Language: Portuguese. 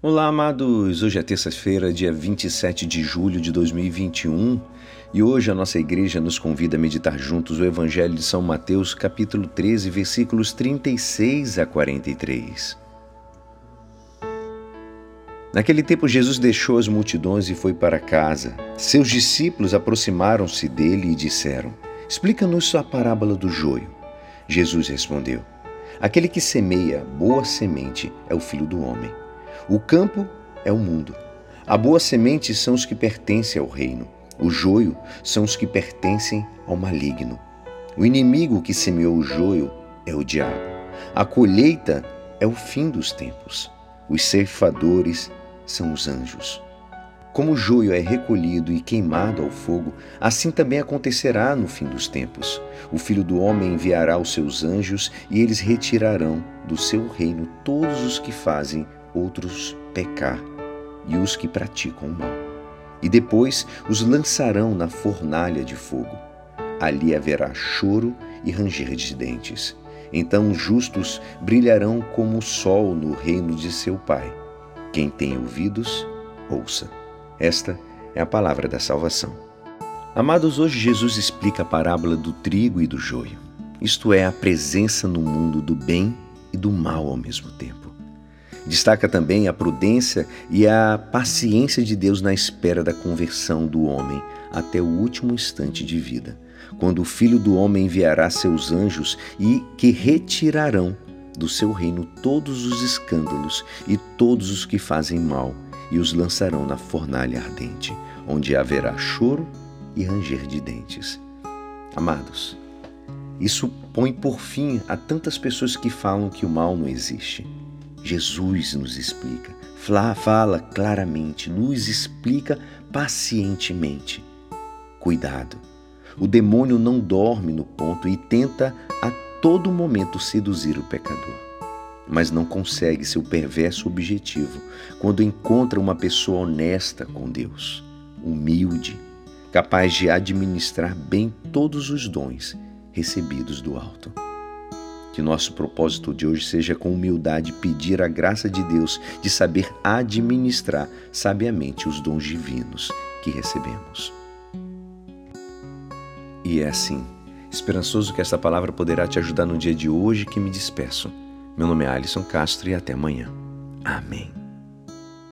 Olá, amados! Hoje é terça-feira, dia 27 de julho de 2021 e hoje a nossa igreja nos convida a meditar juntos o Evangelho de São Mateus, capítulo 13, versículos 36 a 43. Naquele tempo, Jesus deixou as multidões e foi para casa. Seus discípulos aproximaram-se dele e disseram: Explica-nos a parábola do joio. Jesus respondeu: Aquele que semeia boa semente é o filho do homem. O campo é o mundo. A boa semente são os que pertencem ao reino. O joio são os que pertencem ao maligno. O inimigo que semeou o joio é o diabo. A colheita é o fim dos tempos. Os ceifadores são os anjos. Como o joio é recolhido e queimado ao fogo, assim também acontecerá no fim dos tempos. O Filho do Homem enviará os seus anjos e eles retirarão do seu reino todos os que fazem outros pecar e os que praticam o mal. E depois os lançarão na fornalha de fogo. Ali haverá choro e ranger de dentes. Então os justos brilharão como o sol no reino de seu Pai. Quem tem ouvidos, ouça. Esta é a palavra da salvação. Amados, hoje Jesus explica a parábola do trigo e do joio, isto é, a presença no mundo do bem e do mal ao mesmo tempo. Destaca também a prudência e a paciência de Deus na espera da conversão do homem até o último instante de vida, quando o Filho do Homem enviará seus anjos e que retirarão do seu reino todos os escândalos e todos os que fazem mal e os lançarão na fornalha ardente, onde haverá choro e ranger de dentes. Amados, isso põe por fim a tantas pessoas que falam que o mal não existe. Jesus nos explica, fala claramente, nos explica pacientemente. Cuidado, o demônio não dorme no ponto e tenta a todo momento seduzir o pecador, mas não consegue seu perverso objetivo quando encontra uma pessoa honesta com Deus, humilde, capaz de administrar bem todos os dons recebidos do alto. Que nosso propósito de hoje seja com humildade pedir a graça de Deus de saber administrar sabiamente os dons divinos que recebemos. E é assim, esperançoso que esta palavra poderá te ajudar no dia de hoje que me despeço. Meu nome é Alisson Castro e até amanhã. Amém.